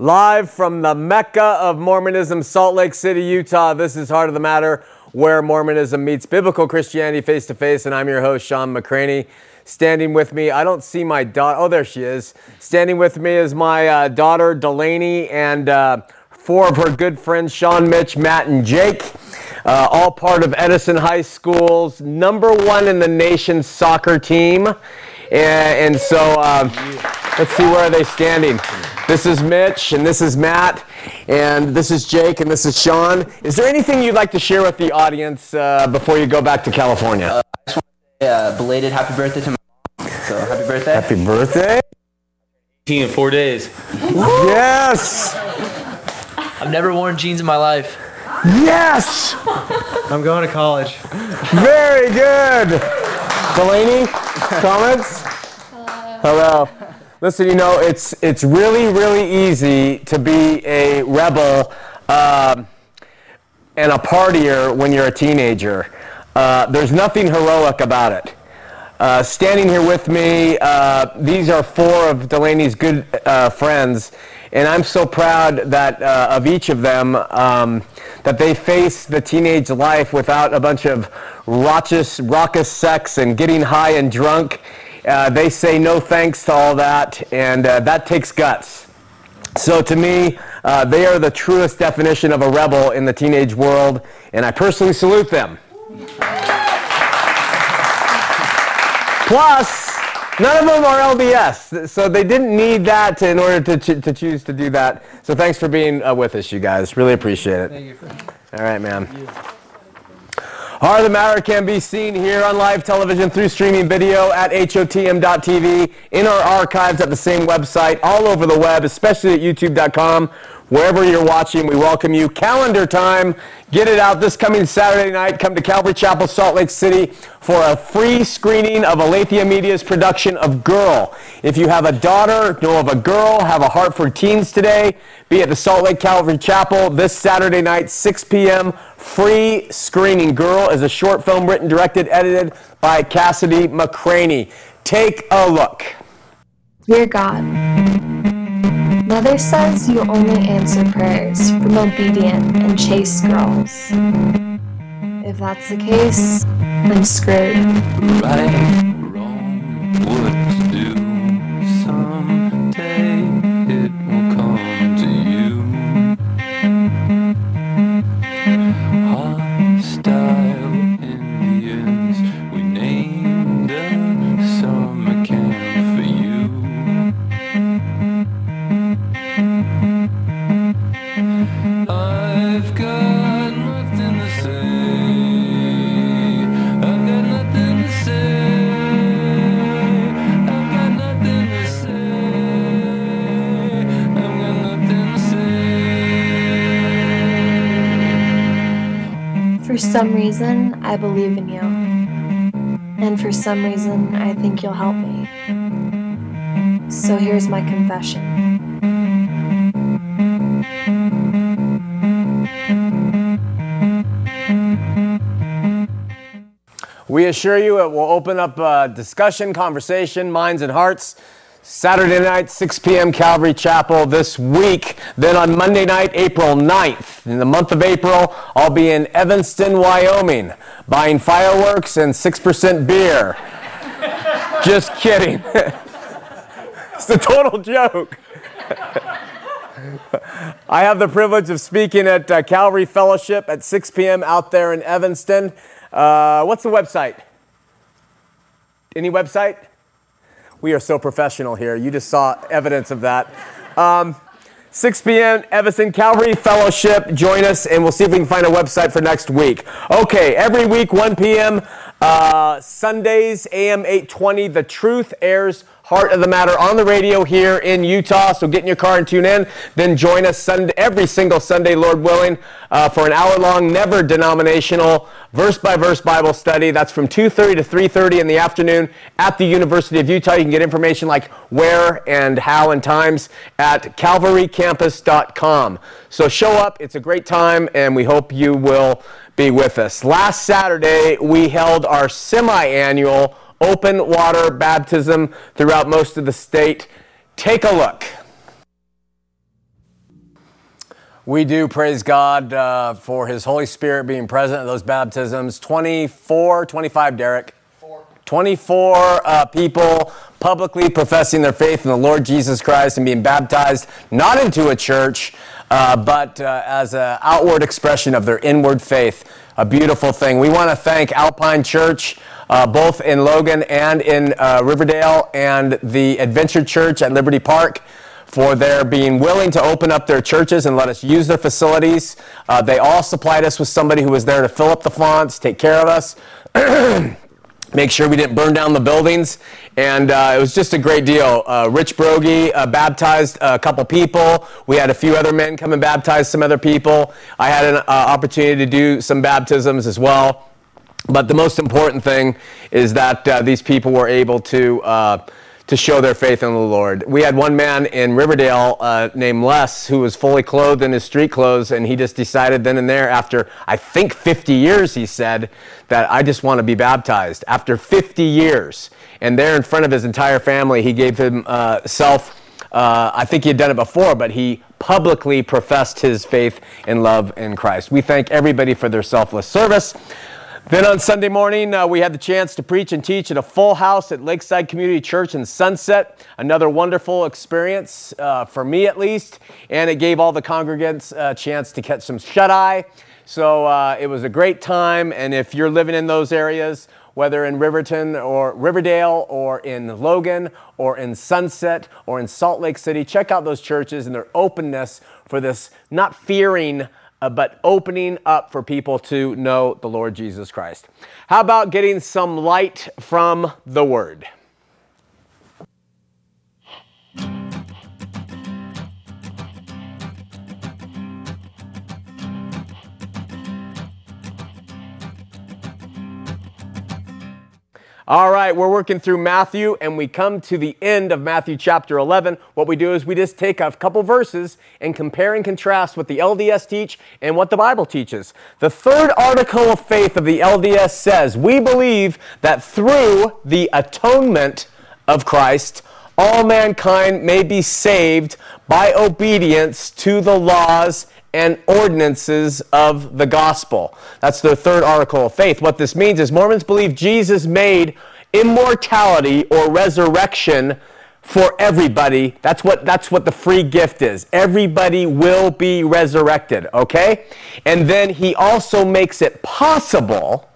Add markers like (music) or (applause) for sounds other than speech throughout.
Live from the Mecca of Mormonism, Salt Lake City, Utah. This is Heart of the Matter, where Mormonism meets biblical Christianity face to face. And I'm your host, Shawn McCraney. Standing with me, I don't see my daughter. Oh, there she is. Standing with me is my uh, daughter, Delaney, and uh, four of her good friends, Sean, Mitch, Matt, and Jake. Uh, all part of Edison High School's number one in the nation soccer team. And, and so um, let's see where are they standing. This is Mitch, and this is Matt, and this is Jake, and this is Sean. Is there anything you'd like to share with the audience uh, before you go back to California? Uh, I just want to say uh, belated happy birthday to my mom. So happy birthday. Happy birthday! in four days. Yes! I've never worn jeans in my life. Yes! I'm going to college. Very good. Delaney, comments? Hello. Listen, you know it's it's really really easy to be a rebel um, and a partier when you're a teenager. Uh, there's nothing heroic about it. Uh, standing here with me, uh, these are four of Delaney's good uh, friends, and I'm so proud that uh, of each of them um, that they face the teenage life without a bunch of raucous, raucous sex and getting high and drunk. Uh, they say no thanks to all that, and uh, that takes guts. So to me, uh, they are the truest definition of a rebel in the teenage world, and I personally salute them. Plus, none of them are LDS, so they didn't need that to, in order to, ch- to choose to do that. So thanks for being uh, with us, you guys. Really appreciate it. Thank you. All right, man. Heart of the Matter can be seen here on live television through streaming video at hotm.tv, in our archives at the same website, all over the web, especially at youtube.com. Wherever you're watching, we welcome you. Calendar time. Get it out this coming Saturday night. Come to Calvary Chapel, Salt Lake City for a free screening of Aletheia Media's production of Girl. If you have a daughter, know of a girl, have a heart for teens today, be at the Salt Lake Calvary Chapel this Saturday night, 6 p.m. Free screening. Girl is a short film written, directed, edited by Cassidy McCraney. Take a look. Dear God, Mother says you only answer prayers from obedient and chaste girls. If that's the case, I'm screwed. right, wrong, reason, I believe in you. And for some reason, I think you'll help me. So here's my confession. We assure you it will open up uh, discussion, conversation, minds and hearts. Saturday night, 6 p.m., Calvary Chapel this week. Then on Monday night, April 9th, in the month of April, I'll be in Evanston, Wyoming, buying fireworks and 6% beer. (laughs) Just kidding. (laughs) it's a total joke. (laughs) I have the privilege of speaking at uh, Calvary Fellowship at 6 p.m. out there in Evanston. Uh, what's the website? Any website? We are so professional here. You just saw evidence of that. Um, 6 p.m. Evanston Calvary Fellowship. Join us, and we'll see if we can find a website for next week. Okay, every week, 1 p.m. Uh, Sundays, AM 820. The Truth airs Heart of the Matter on the radio here in Utah. So get in your car and tune in. Then join us Sunday, every single Sunday, Lord willing, uh, for an hour-long, never denominational, verse-by-verse Bible study. That's from 2:30 to 3:30 in the afternoon at the University of Utah. You can get information like where and how and times at calvarycampus.com. So show up. It's a great time, and we hope you will be with us. Last Saturday, we held our semi-annual open water baptism throughout most of the state. Take a look. We do praise God uh, for His Holy Spirit being present at those baptisms. 24, 25, Derek. 24 uh, people publicly professing their faith in the Lord Jesus Christ and being baptized, not into a church, uh, but uh, as an outward expression of their inward faith. A beautiful thing. We want to thank Alpine Church uh, both in Logan and in uh, Riverdale, and the Adventure Church at Liberty Park for their being willing to open up their churches and let us use their facilities. Uh, they all supplied us with somebody who was there to fill up the fonts, take care of us. (clears throat) make sure we didn't burn down the buildings. And uh, it was just a great deal. Uh, Rich Brogy uh, baptized a couple people. We had a few other men come and baptize some other people. I had an uh, opportunity to do some baptisms as well. But the most important thing is that uh, these people were able to, uh, to show their faith in the Lord. We had one man in Riverdale uh, named Les who was fully clothed in his street clothes, and he just decided then and there, after I think 50 years, he said, that I just want to be baptized. After 50 years. And there in front of his entire family, he gave himself. Uh, I think he had done it before, but he publicly professed his faith and love in Christ. We thank everybody for their selfless service. Then on Sunday morning, uh, we had the chance to preach and teach at a full house at Lakeside Community Church in Sunset. Another wonderful experience, uh, for me at least, and it gave all the congregants a chance to catch some shut eye. So uh, it was a great time, and if you're living in those areas, whether in Riverton or Riverdale or in Logan or in Sunset or in Salt Lake City, check out those churches and their openness for this not fearing uh, but opening up for people to know the Lord Jesus Christ. How about getting some light from the Word? All right, we're working through Matthew and we come to the end of Matthew chapter 11. What we do is we just take a couple verses and compare and contrast what the LDS teach and what the Bible teaches. The third article of faith of the LDS says, We believe that through the atonement of Christ, all mankind may be saved by obedience to the laws and ordinances of the gospel. That's the third article of faith. What this means is Mormons believe Jesus made immortality or resurrection for everybody. That's what that's what the free gift is. Everybody will be resurrected, okay? And then he also makes it possible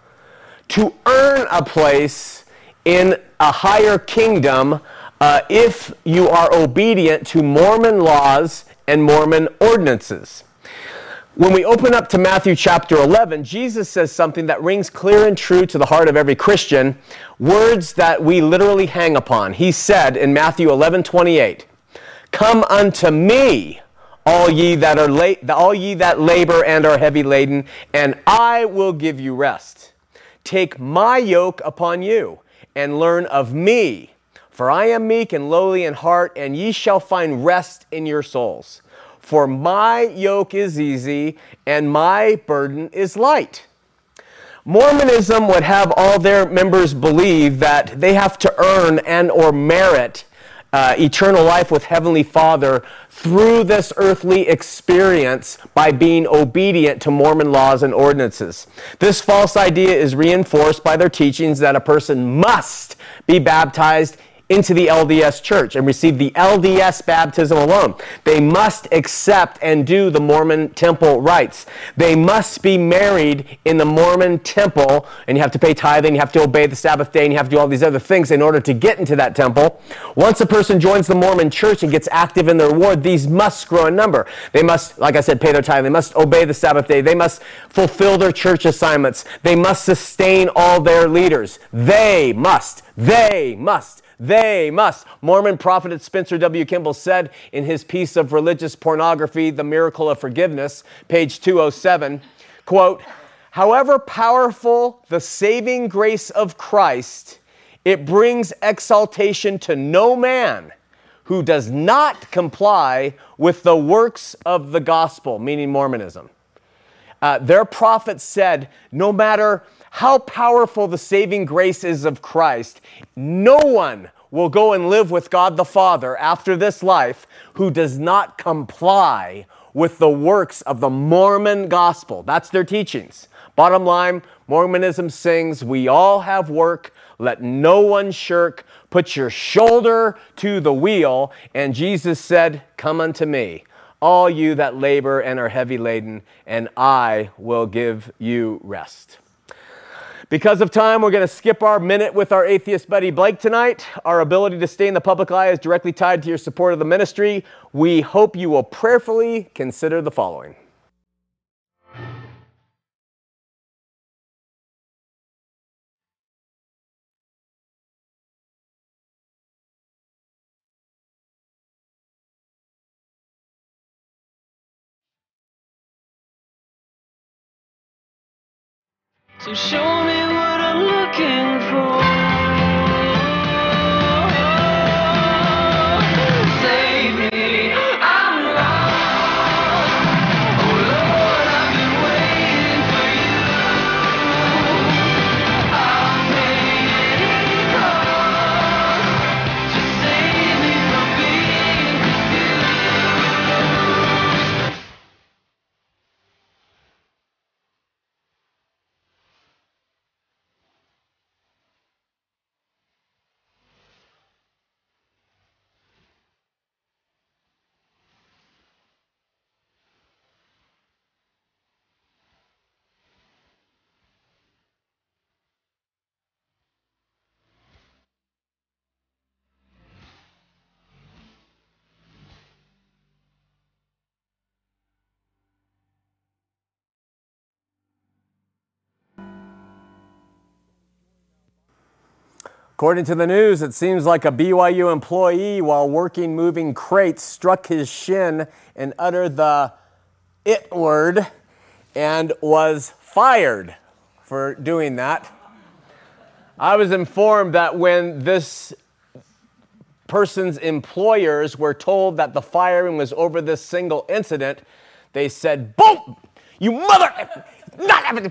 to earn a place in a higher kingdom uh, if you are obedient to Mormon laws and Mormon ordinances. When we open up to Matthew chapter 11, Jesus says something that rings clear and true to the heart of every Christian, words that we literally hang upon. He said in Matthew 11 28, Come unto me, all ye that are la- all ye that labor and are heavy laden, and I will give you rest. Take my yoke upon you, and learn of me, for I am meek and lowly in heart, and ye shall find rest in your souls. For my yoke is easy and my burden is light. Mormonism would have all their members believe that they have to earn and or merit uh, eternal life with Heavenly Father through this earthly experience by being obedient to Mormon laws and ordinances. This false idea is reinforced by their teachings that a person must be baptized into the LDS church and receive the LDS baptism alone. They must accept and do the Mormon temple rites. They must be married in the Mormon temple, and you have to pay tithing, you have to obey the Sabbath day, and you have to do all these other things in order to get into that temple. Once a person joins the Mormon church and gets active in their ward, these must grow in number. They must, like I said, pay their tithing, They must obey the Sabbath day. They must fulfill their church assignments. They must sustain all their leaders. They must. They must. They must. Mormon prophet Spencer W. Kimball said in his piece of religious pornography, The Miracle of Forgiveness, page 207, quote, However powerful the saving grace of Christ, it brings exaltation to no man who does not comply with the works of the gospel, meaning Mormonism. Uh, their prophet said, no matter how powerful the saving grace is of Christ, no one will go and live with God the Father after this life who does not comply with the works of the Mormon gospel. That's their teachings. Bottom line Mormonism sings, We all have work, let no one shirk. Put your shoulder to the wheel. And Jesus said, Come unto me, all you that labor and are heavy laden, and I will give you rest. Because of time, we're going to skip our minute with our atheist buddy Blake tonight. Our ability to stay in the public eye is directly tied to your support of the ministry. We hope you will prayerfully consider the following. So show me According to the news, it seems like a BYU employee, while working moving crates, struck his shin and uttered the it word and was fired for doing that. I was informed that when this person's employers were told that the firing was over this single incident, they said, Boom! You mother! (laughs) Not having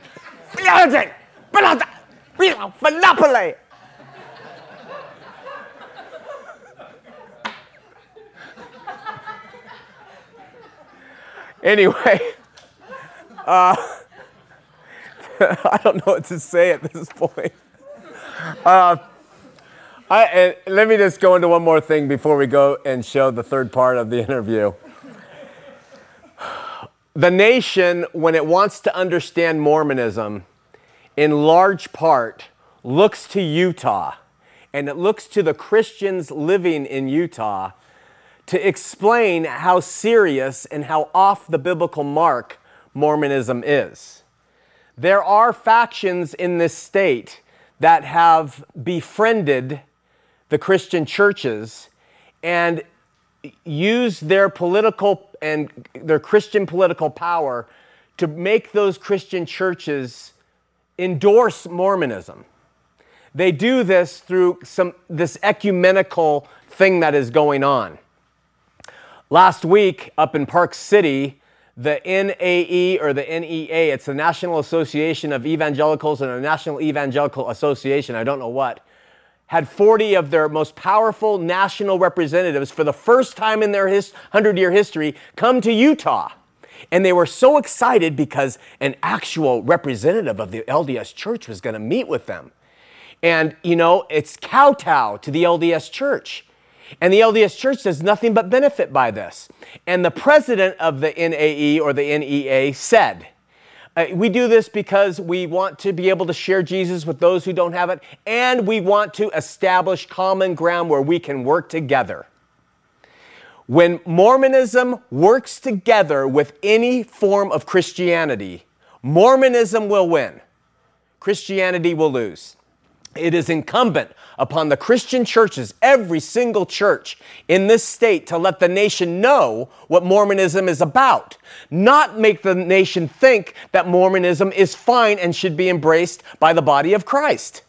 Monopoly! Anyway, (laughs) uh, (laughs) I don't know what to say at this point. Uh, I, let me just go into one more thing before we go and show the third part of the interview. The nation, when it wants to understand Mormonism, in large part looks to Utah and it looks to the Christians living in Utah to explain how serious and how off the biblical mark Mormonism is. There are factions in this state that have befriended the Christian churches and use their political and their Christian political power to make those Christian churches endorse Mormonism. They do this through some this ecumenical thing that is going on. Last week up in Park City, the NAE or the NEA, it's the National Association of Evangelicals and the National Evangelical Association, I don't know what, had 40 of their most powerful national representatives for the first time in their 100 year history come to Utah. And they were so excited because an actual representative of the LDS church was going to meet with them. And, you know, it's kowtow to the LDS church. And the LDS church does nothing but benefit by this. And the president of the NAE or the NEA said, uh, we do this because we want to be able to share Jesus with those who don't have it, and we want to establish common ground where we can work together. When Mormonism works together with any form of Christianity, Mormonism will win, Christianity will lose. It is incumbent upon the Christian churches, every single church in this state, to let the nation know what Mormonism is about, not make the nation think that Mormonism is fine and should be embraced by the body of Christ.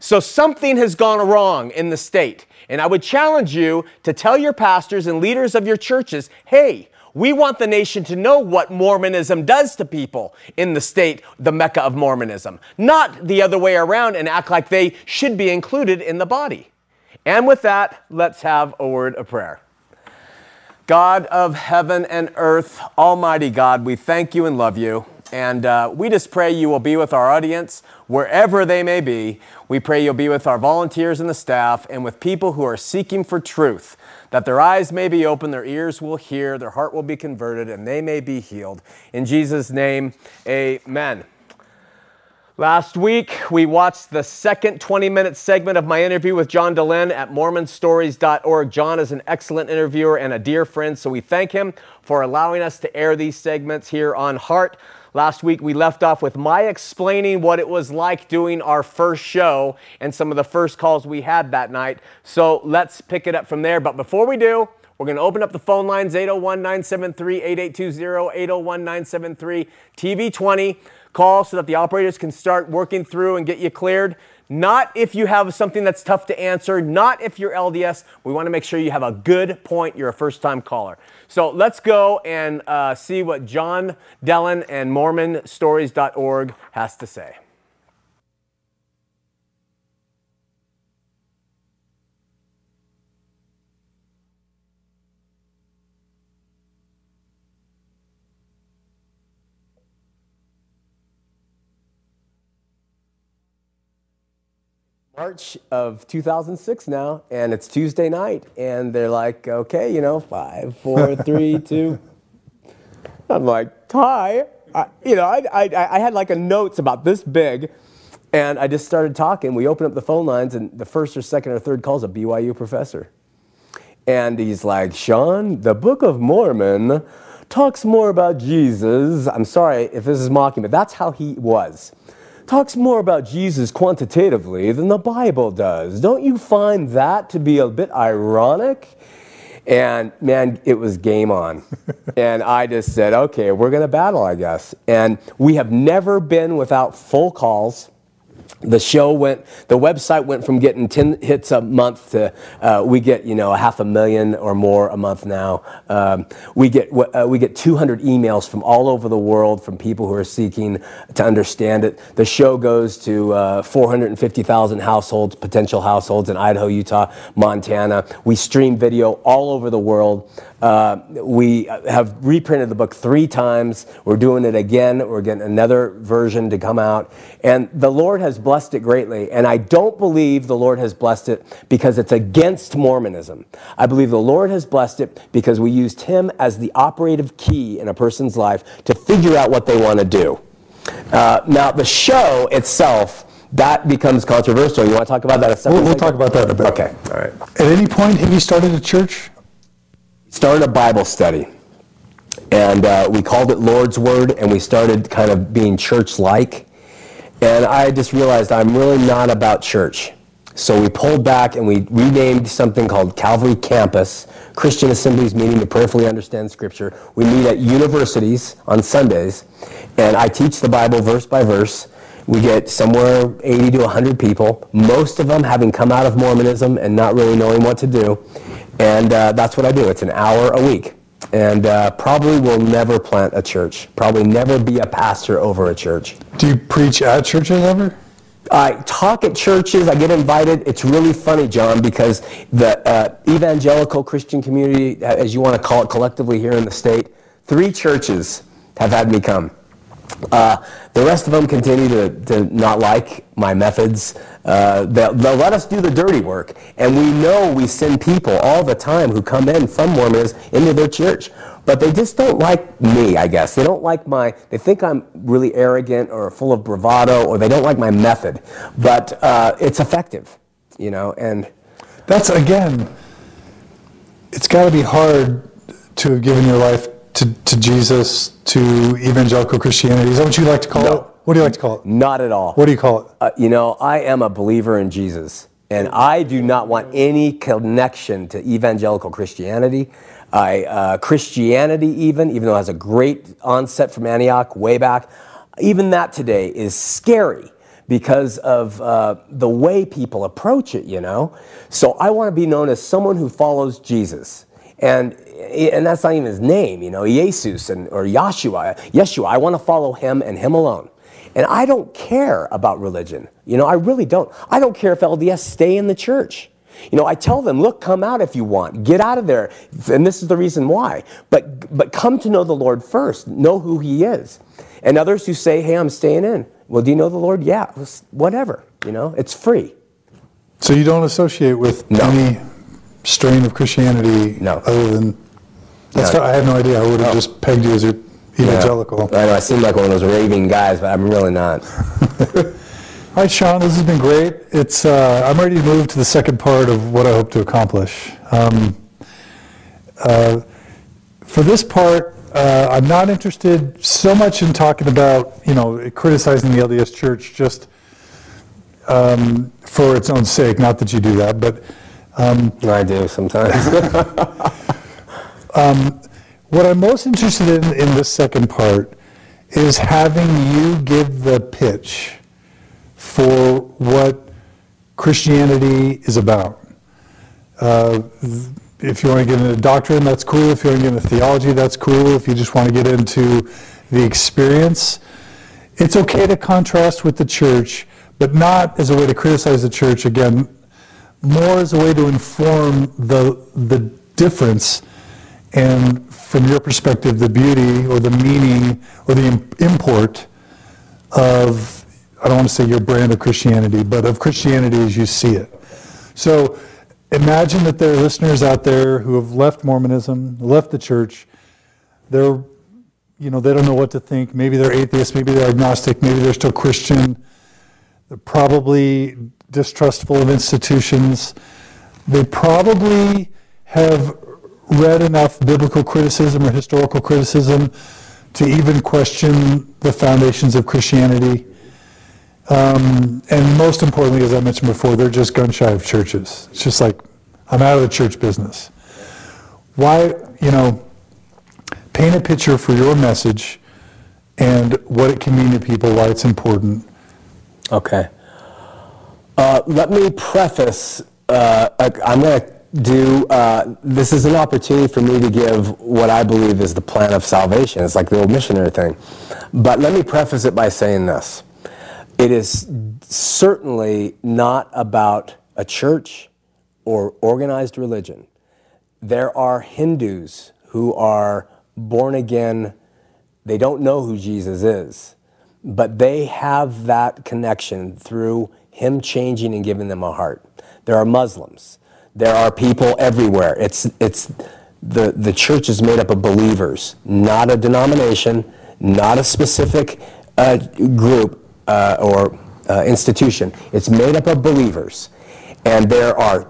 So something has gone wrong in the state. And I would challenge you to tell your pastors and leaders of your churches hey, we want the nation to know what Mormonism does to people in the state, the Mecca of Mormonism, not the other way around and act like they should be included in the body. And with that, let's have a word of prayer. God of heaven and earth, Almighty God, we thank you and love you. And uh, we just pray you will be with our audience wherever they may be. We pray you'll be with our volunteers and the staff and with people who are seeking for truth that their eyes may be open, their ears will hear, their heart will be converted, and they may be healed. In Jesus' name, amen. Last week, we watched the second 20 minute segment of my interview with John Dehlin at MormonStories.org. John is an excellent interviewer and a dear friend, so we thank him for allowing us to air these segments here on Heart. Last week, we left off with my explaining what it was like doing our first show and some of the first calls we had that night. So let's pick it up from there. But before we do, we're going to open up the phone lines 801 973 8820, 801 973 TV20. Call so that the operators can start working through and get you cleared. Not if you have something that's tough to answer, not if you're LDS. We want to make sure you have a good point. You're a first time caller. So let's go and uh, see what John Dehlin and MormonStories.org has to say. March of 2006 now, and it's Tuesday night, and they're like, okay, you know, five, four, (laughs) three, two. I'm like, hi. I, you know, I, I, I had like a notes about this big, and I just started talking. We opened up the phone lines, and the first or second or third call's a BYU professor. And he's like, Shawn, the Book of Mormon talks more about Jesus. I'm sorry if this is mocking, but that's how he was talks more about Jesus quantitatively than the Bible does. Don't you find that to be a bit ironic? And man, it was game on. (laughs) and I just said, okay, we're going to battle, I guess. And we have never been without full calls the show went the website went from getting 10 hits a month to uh, we get you know a half a million or more a month now. Um, we get uh, we get 200 emails from all over the world from people who are seeking to understand it. The show goes to uh, 450,000 households potential households in Idaho Utah Montana. We stream video all over the world uh, we have reprinted the book three times. We're doing it again. We're getting another version to come out. And the Lord has blessed it greatly. And I don't believe the Lord has blessed it because it's against Mormonism. I believe the Lord has blessed it because we used Him as the operative key in a person's life to figure out what they want to do. Uh, now, the show itself that becomes controversial. You want to talk about that a We'll, we'll talk about that a bit. Okay, all right. At any point, have you started a church? Started a Bible study. And uh, we called it Lord's Word, and we started kind of being church like. And I just realized I'm really not about church. So we pulled back and we renamed something called Calvary Campus, Christian Assemblies meeting to prayerfully understand Scripture. We meet at universities on Sundays, and I teach the Bible verse by verse. We get somewhere 80 to 100 people, most of them having come out of Mormonism and not really knowing what to do. And uh, that's what I do. It's an hour a week. And uh, probably will never plant a church. Probably never be a pastor over a church. Do you preach at churches ever? I talk at churches. I get invited. It's really funny, John, because the uh, evangelical Christian community, as you want to call it collectively here in the state, three churches have had me come. Uh, the rest of them continue to, to not like my methods. Uh, they'll, they'll let us do the dirty work. And we know we send people all the time who come in from Mormonism into their church. But they just don't like me, I guess. They don't like my, they think I'm really arrogant or full of bravado, or they don't like my method. But uh, it's effective, you know, and That's, again, it's got to be hard to have given your life to, to Jesus, to evangelical Christianity. Is that what you like to call No. it? What do you like to call it? not at all. What do you call it? Uh, you know, I am a believer in Jesus, and I do not want any connection to evangelical Christianity. I, uh, Christianity, even, even though it has a great onset from Antioch way back, even that today is scary because of uh, the way people approach it, you know? So I want to be known as someone who follows Jesus. And, and that's not even his name, you know, Jesus and, or Yeshua. Yeshua, I want to follow him and him alone. And I don't care about religion. You know, I really don't. I don't care if LDS stay in the church. You know, I tell them, look, come out if you want. Get out of there. And this is the reason why. But but come to know the Lord first. Know who he is. And others who say, hey, I'm staying in. Well, do you know the Lord? Yeah. Whatever. You know, it's free. So you don't associate with No. any strain of Christianity No. other than, that's, No. I had no idea. I would have just pegged you as a evangelical. I know I seem like one of those raving guys, but I'm really not. (laughs) All right, Shawn, this has been great. It's, uh, I'm ready to move to the second part of what I hope to accomplish. Um, uh, for this part, uh, I'm not interested so much in talking about, you know, criticizing the LDS Church just um, for its own sake. Not that you do that, but I do sometimes. (laughs) (laughs) What I'm most interested in in this second part is having you give the pitch for what Christianity is about. Uh, if you want to get into doctrine, that's cool. If you want to get into theology, that's cool. If you just want to get into the experience, it's okay to contrast with the church, but not as a way to criticize the church. Again, more as a way to inform the the difference and from your perspective the beauty or the meaning or the import of I don't want to say your brand of Christianity, but of Christianity as you see it. So imagine that there are listeners out there who have left Mormonism, left the church. They're, you know, they don't know what to think. Maybe they're atheists, maybe they're agnostic, maybe they're still Christian. They're probably distrustful of institutions. They probably have read enough biblical criticism or historical criticism to even question the foundations of Christianity. Um, and most importantly, as I mentioned before, they're just gun shy of churches. It's just like, I'm out of the church business. Why, you know, paint a picture for your message and what it can mean to people, why it's important. Okay. Uh, let me preface, uh, I- I'm going to do, uh, this is an opportunity for me to give what I believe is the plan of salvation. It's like the old missionary thing. But let me preface it by saying this. It is certainly not about a church or organized religion. There are Hindus who are born again, they don't know who Jesus is, but they have that connection through Him changing and giving them a heart. There are Muslims. There are people everywhere. It's, it's, the, the church is made up of believers, not a denomination, not a specific uh, group uh, or uh, institution. It's made up of believers. And there are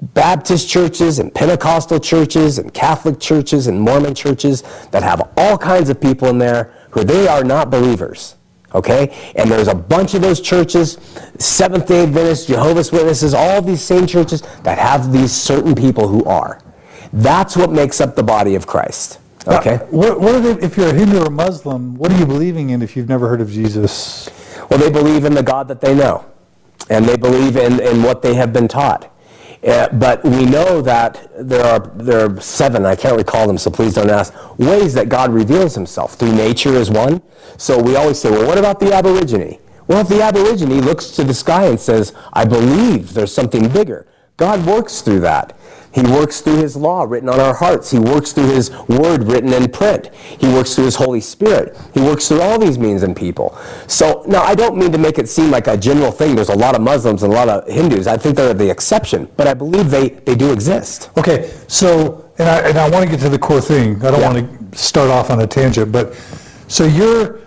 Baptist churches and Pentecostal churches and Catholic churches and Mormon churches that have all kinds of people in there who they are not believers. Okay? And there's a bunch of those churches, Seventh day Adventists, Jehovah's Witnesses, all these same churches that have these certain people who are. That's what makes up the body of Christ. Okay? Now, what, what are they, if you're a Hindu or a Muslim, what are you believing in if you've never heard of Jesus? Well, they believe in the God that they know, and they believe in, in what they have been taught. But we know that there are, there are seven, I can't recall them, so please don't ask, ways that God reveals himself. Through nature is one. So we always say, well, what about the Aborigine? Well, if the Aborigine looks to the sky and says, I believe there's something bigger, God works through that. He works through His law written on our hearts. He works through His word written in print. He works through His Holy Spirit. He works through all these means and people. So now I don't mean to make it seem like a general thing. There's a lot of Muslims and a lot of Hindus. I think they're the exception, but I believe they, they do exist. Okay, so, and I, and I want to get to the core thing. I don't Yeah. want to start off on a tangent, but, so you're,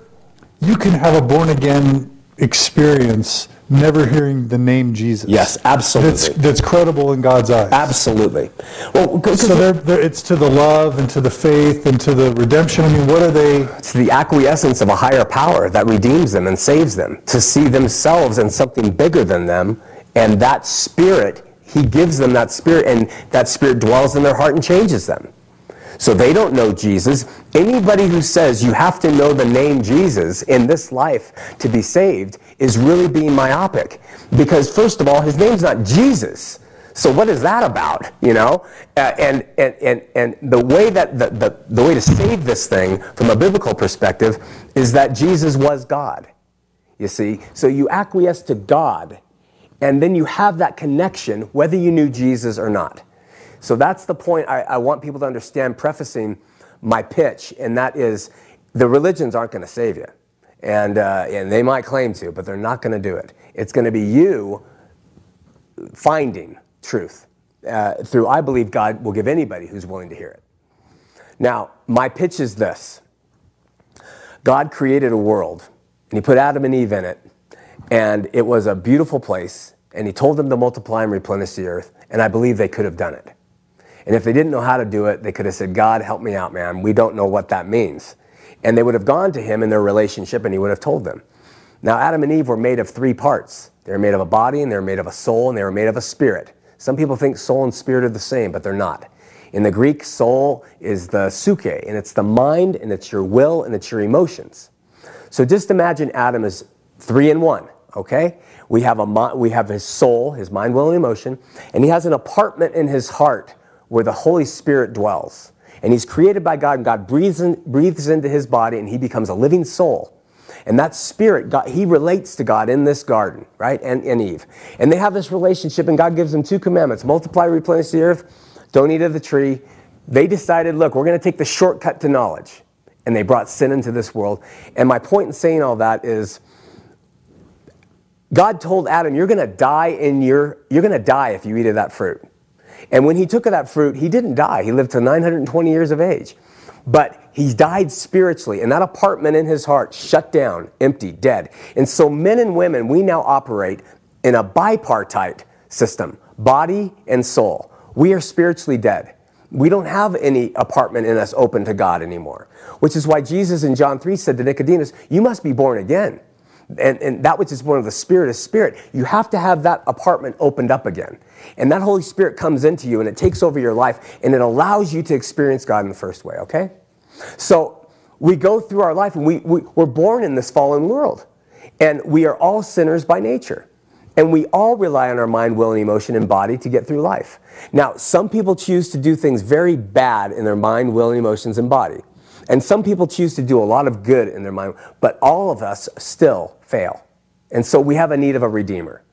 you can have a born-again experience never hearing the name Jesus. Yes, absolutely. That's, that's credible in God's eyes. Absolutely. Well, So they're, they're, it's to the love and to the faith and to the redemption. I mean, what are they? it's the acquiescence of a higher power that redeems them and saves them to see themselves in something bigger than them and that spirit he gives them that spirit and that spirit dwells in their heart and changes them so they don't know jesus. Anybody who says you have to know the name jesus in this life to be saved is really being myopic. Because first of all his name's not jesus. So what is that about you know? Uh, and, and and and the way that the, the, the way to save this thing from a biblical perspective is that jesus was god you see? So you acquiesce to god and then you have that connection whether you knew jesus or not so that's the point I, I want people to understand prefacing my pitch and that is the religions aren't going to save you. And, uh, and they might claim to but they're not going to do it. It's going to be you finding truth uh, through i believe god will give anybody who's willing to hear it. Now my pitch is this. God created a world and he put adam and eve in it and it was a beautiful place and he told them to multiply and replenish the earth and i believe they could have done it and if they didn't know how to do it they could have said god help me out man. We don't know what that means. And they would have gone to him in their relationship and he would have told them. Now adam and eve were made of three parts. They were made of a body and they were made of a soul and they were made of a spirit. Some people think soul and spirit are the same but they're not. In the greek soul is the suke and it's the mind and it's your will and it's your emotions. So just imagine Adam is three in one, okay? We have, a, we have his soul, his mind, will, and emotion, and he has an apartment in his heart where the Holy Spirit dwells. And he's created by God, and God breathes, in, breathes into his body, and he becomes a living soul. And that spirit, God, he relates to God in this garden, right? And, and Eve. And they have this relationship, and God gives them two commandments multiply, replenish the earth, don't eat of the tree. They decided, look, we're going to take the shortcut to knowledge and they brought sin into this world. And my point in saying all that is God told Adam, you're going to die in your you're going to die if you eat of that fruit. And when he took of that fruit, he didn't die. He lived to 920 years of age. But he died spiritually, and that apartment in his heart shut down, empty, dead. And so men and women, we now operate in a bipartite system, body and soul. We are spiritually dead. We don't have any apartment in us open to God anymore, which is why Jesus in John 3 said to Nicodemus, You must be born again. And, and that which is born of the Spirit is Spirit. You have to have that apartment opened up again. And that Holy Spirit comes into you and it takes over your life and it allows you to experience God in the first way, okay? So we go through our life and we, we, we're born in this fallen world. And we are all sinners by nature. And we all rely on our mind, will, and emotion and body to get through life. Now, some people choose to do things very bad in their mind, will, and emotions and body. And some people choose to do a lot of good in their mind, but all of us still fail. And so we have a need of a redeemer.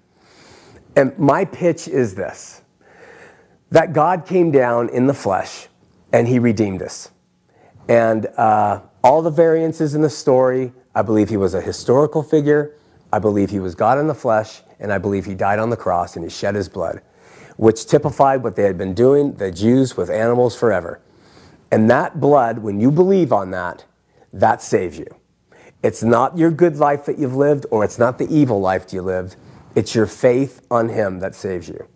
And my pitch is this that God came down in the flesh and he redeemed us. And uh, all the variances in the story, I believe he was a historical figure. I believe he was God in the flesh, and I believe he died on the cross and he shed his blood, which typified what they had been doing, the Jews, with animals forever. And that blood, when you believe on that, that saves you. It's not your good life that you've lived, or it's not the evil life you lived. It's your faith on him that saves you.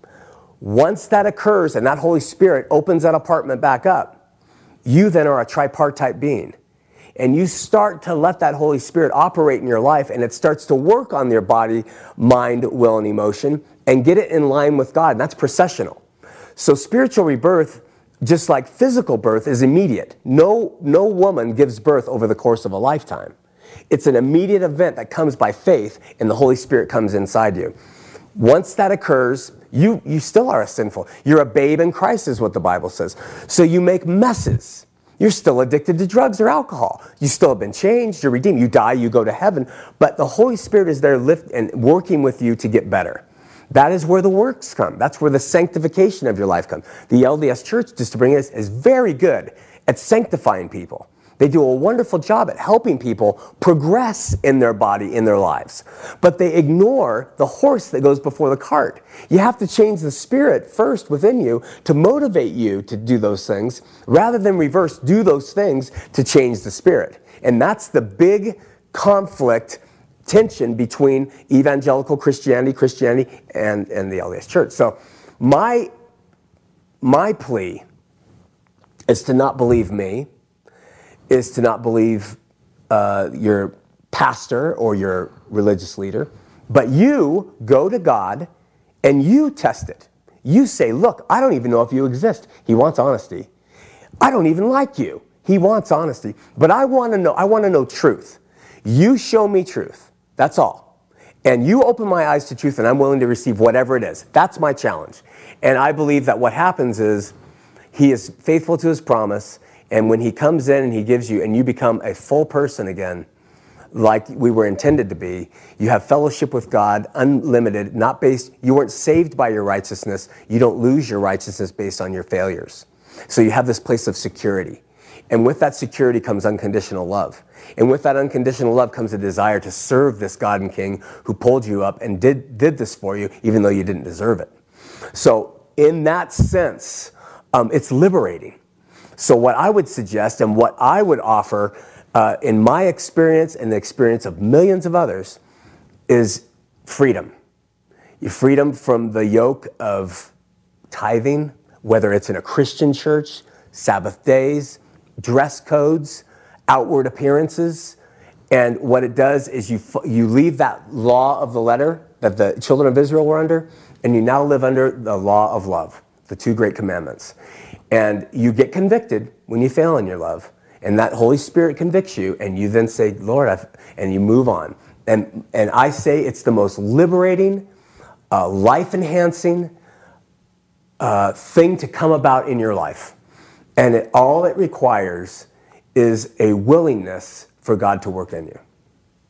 Once that occurs and that Holy Spirit opens that apartment back up, you then are a tripartite being. And you start to let that Holy Spirit operate in your life, and it starts to work on your body, mind, will, and emotion, and get it in line with God. And that's processional. So spiritual rebirth, just like physical birth, is immediate. No, no woman gives birth over the course of a lifetime. It's an immediate event that comes by faith, and the Holy Spirit comes inside you. Once that occurs, you, you still are a sinful. You're a babe in Christ, is what the Bible says. So you make messes. You're still addicted to drugs or alcohol. You still have been changed. You're redeemed. You die, you go to heaven. But the Holy Spirit is there lift and working with you to get better. That is where the works come. That's where the sanctification of your life comes. The LDS Church, just to bring this, is very good at sanctifying people. They do a wonderful job at helping people progress in their body, in their lives. But they ignore the horse that goes before the cart. You have to change the spirit first within you to motivate you to do those things rather than reverse, do those things to change the spirit. And that's the big conflict tension between evangelical Christianity, Christianity, and, and the LDS Church. So my, my plea is to not believe me, is to not believe uh, your pastor or your religious leader, but you go to God and you test it. You say, Look, I don't even know if you exist. He wants honesty. I don't even like you. He wants honesty. But I want to know, I want to know truth. You show me truth. That's all. And you open my eyes to truth, and I'm willing to receive whatever it is. That's my challenge. And I believe that what happens is he is faithful to his promise, and when he comes in and he gives you, and you become a full person again, like we were intended to be, you have fellowship with God, unlimited, not based, you weren't saved by your righteousness. You don't lose your righteousness based on your failures. So you have this place of security. And with that security comes unconditional love. And with that unconditional love comes a desire to serve this God and King who pulled you up and did, did this for you, even though you didn't deserve it. So, in that sense, um, it's liberating. So, what I would suggest and what I would offer uh, in my experience and the experience of millions of others is freedom. Freedom from the yoke of tithing, whether it's in a Christian church, Sabbath days, dress codes, outward appearances. And what it does is you, you leave that law of the letter that the children of Israel were under, and you now live under the law of love, the two great commandments. And you get convicted when you fail in your love. And that Holy Spirit convicts you, and you then say, Lord, I've, and you move on. And, and I say it's the most liberating, uh, life enhancing uh, thing to come about in your life. And it, all it requires is a willingness for God to work in you.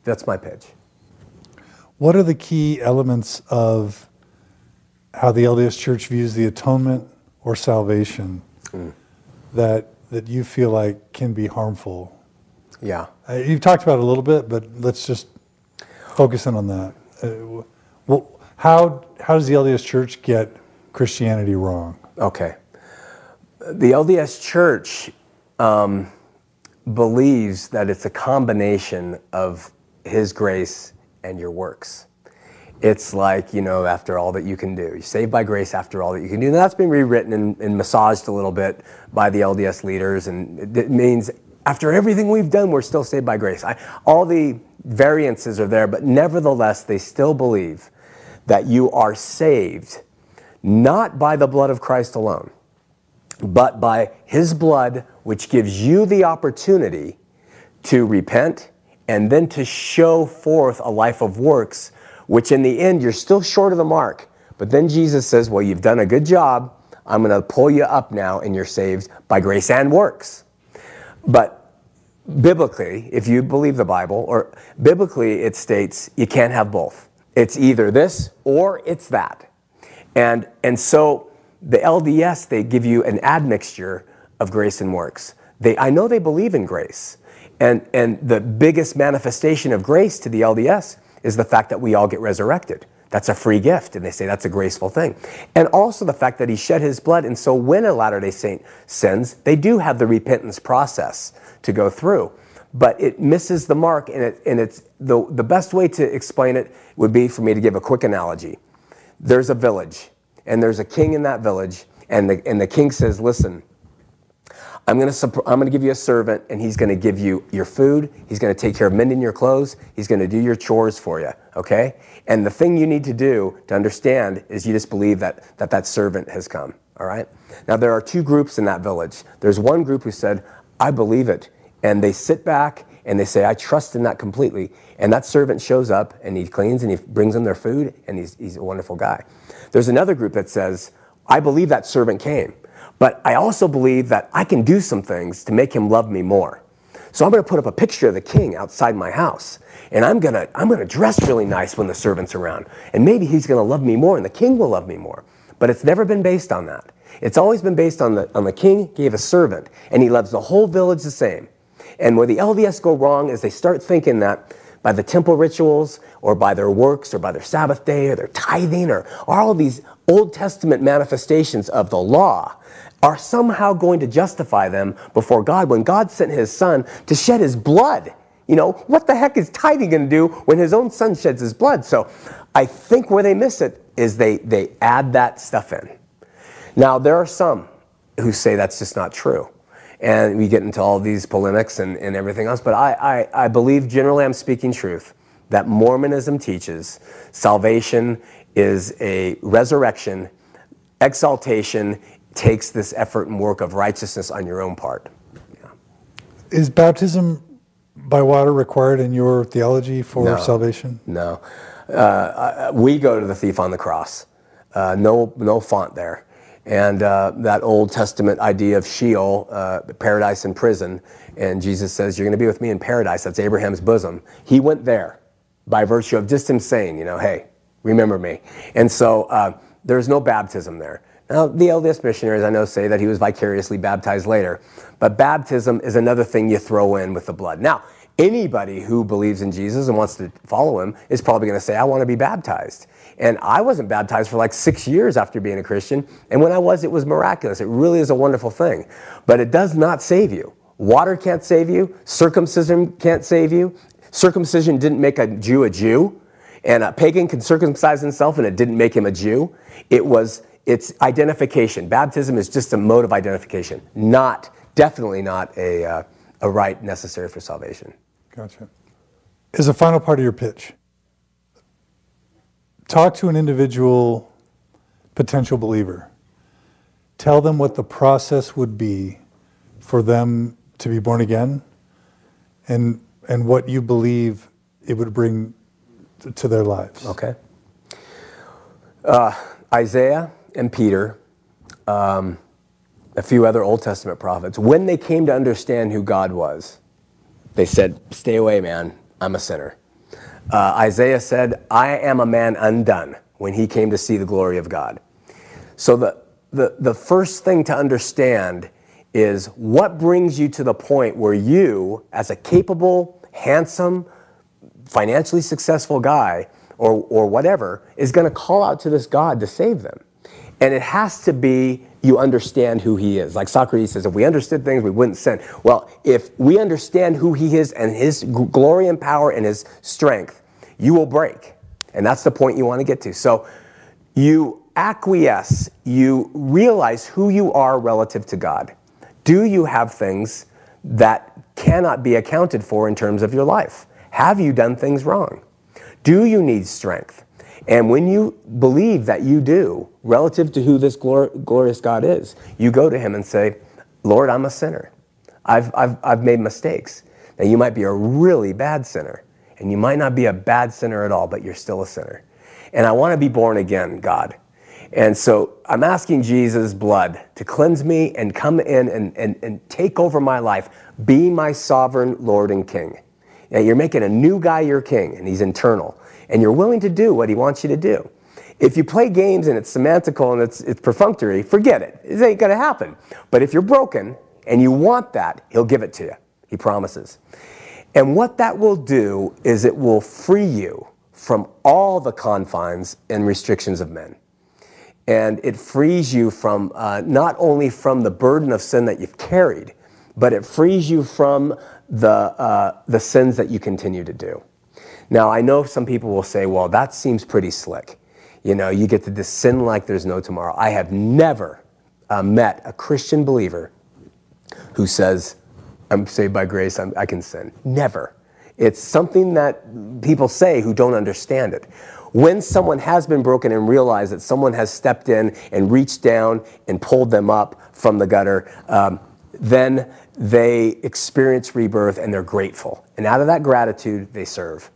That's my pitch. What are the key elements of how the LDS Church views the atonement or salvation mm. that that you feel like can be harmful? Yeah, uh, you've talked about it a little bit, but let's just focus in on that. Uh, well, how how does the LDS Church get Christianity wrong? Okay, the LDS Church. Um, believes that it's a combination of His grace and your works. It's like, you know, after all that you can do. You're saved by grace after all that you can do. And that's been rewritten and, and massaged a little bit by the LDS leaders. And it means after everything we've done, we're still saved by grace. I, all the variances are there, but nevertheless, they still believe that you are saved not by the blood of Christ alone, but by his blood, which gives you the opportunity to repent and then to show forth a life of works, which in the end you're still short of the mark. But then Jesus says, Well, you've done a good job. I'm going to pull you up now, and you're saved by grace and works. But biblically, if you believe the Bible, or biblically, it states you can't have both. It's either this or it's that. And, and so the LDS, they give you an admixture of grace and works. They, I know they believe in grace. And, and the biggest manifestation of grace to the LDS is the fact that we all get resurrected. That's a free gift, and they say that's a graceful thing. And also the fact that he shed his blood, and so when a Latter day Saint sins, they do have the repentance process to go through. But it misses the mark, and, it, and it's the, the best way to explain it would be for me to give a quick analogy. There's a village, and there's a king in that village, and the, and the king says, Listen, I'm going to I'm going to give you a servant, and he's going to give you your food. He's going to take care of mending your clothes. He's going to do your chores for you. Okay? And the thing you need to do to understand is you just believe that that, that servant has come. All right? Now, there are two groups in that village. There's one group who said, I believe it. And they sit back and they say, I trust in that completely. And that servant shows up and he cleans and he brings them their food and he's, he's a wonderful guy. There's another group that says, I believe that servant came, but I also believe that I can do some things to make him love me more. So I'm going to put up a picture of the king outside my house. And I'm going to I'm going to dress really nice when the servant's around. And maybe he's going to love me more and the king will love me more. But it's never been based on that. It's always been based on the, on the king gave a servant and he loves the whole village the same. And where the LDS go wrong is they start thinking that by the temple rituals or by their works or by their Sabbath day or their tithing or all of these Old Testament manifestations of the law are somehow going to justify them before God when God sent his son to shed his blood. You know, what the heck is tithing going to do when his own son sheds his blood? So I think where they miss it is they, they add that stuff in. Now, there are some who say that's just not true. And we get into all these polemics and, and everything else. But I, I, I believe, generally, I'm speaking truth, that Mormonism teaches salvation is a resurrection, exaltation takes this effort and work of righteousness on your own part. Is baptism by water required in your theology for No. salvation? No. Uh, we go to the thief on the cross. Uh, no, no font there. And uh, that Old Testament idea of Sheol, uh, paradise and prison, and Jesus says, You're going to be with me in paradise. That's Abraham's bosom. He went there by virtue of just him saying, You know, hey, remember me. And so uh, there's no baptism there. Now, the LDS missionaries I know say that he was vicariously baptized later, but baptism is another thing you throw in with the blood. Now, anybody who believes in Jesus and wants to follow him is probably going to say, I want to be baptized. And I wasn't baptized for like six years after being a Christian. And when I was, it was miraculous. It really is a wonderful thing. But it does not save you. Water can't save you. Circumcision can't save you. Circumcision didn't make a Jew a Jew. And a pagan can circumcise himself and it didn't make him a Jew. It was, it's identification. Baptism is just a mode of identification, not, definitely not a, uh, a rite necessary for salvation. Gotcha. Is the final part of your pitch. Talk to an individual potential believer. Tell them what the process would be for them to be born again and, and what you believe it would bring to their lives. Okay. Uh, Isaiah and Peter, um, a few other Old Testament prophets, when they came to understand who God was, they said, Stay away, man. I'm a sinner. Uh, Isaiah said, I am a man undone when he came to see the glory of God. So the, the, the first thing to understand is what brings you to the point where you, as a capable, handsome, financially successful guy or, or whatever, is going to call out to this God to save them. And it has to be you understand who he is. Like Socrates says, if we understood things, we wouldn't sin. Well, if we understand who he is and his glory and power and his strength, you will break. And that's the point you want to get to. So you acquiesce, you realize who you are relative to God. Do you have things that cannot be accounted for in terms of your life? Have you done things wrong? Do you need strength? And when you believe that you do, relative to who this glor- glorious God is, you go to Him and say, Lord, I'm a sinner. I've, I've, I've made mistakes. Now, you might be a really bad sinner, and you might not be a bad sinner at all, but you're still a sinner. And I want to be born again, God. And so I'm asking Jesus' blood to cleanse me and come in and, and, and take over my life, be my sovereign Lord and King. Now, you're making a new guy your king, and he's internal, and you're willing to do what he wants you to do. If you play games and it's semantical and it's, it's perfunctory, forget it. It ain't going to happen. But if you're broken and you want that, he'll give it to you. He promises. And what that will do is it will free you from all the confines and restrictions of men. And it frees you from uh, not only from the burden of sin that you've carried, but it frees you from the, uh, the sins that you continue to do. Now, I know some people will say, well, that seems pretty slick. You know, you get to sin like there's no tomorrow. I have never uh, met a Christian believer who says, I'm saved by grace, I'm, I can sin. Never. It's something that people say who don't understand it. When someone has been broken and realized that someone has stepped in and reached down and pulled them up from the gutter, um, then they experience rebirth and they're grateful. And out of that gratitude, they serve.